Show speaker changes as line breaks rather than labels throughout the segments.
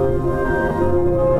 Música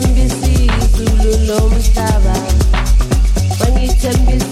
NBC, Zulu, no Mustaba. When.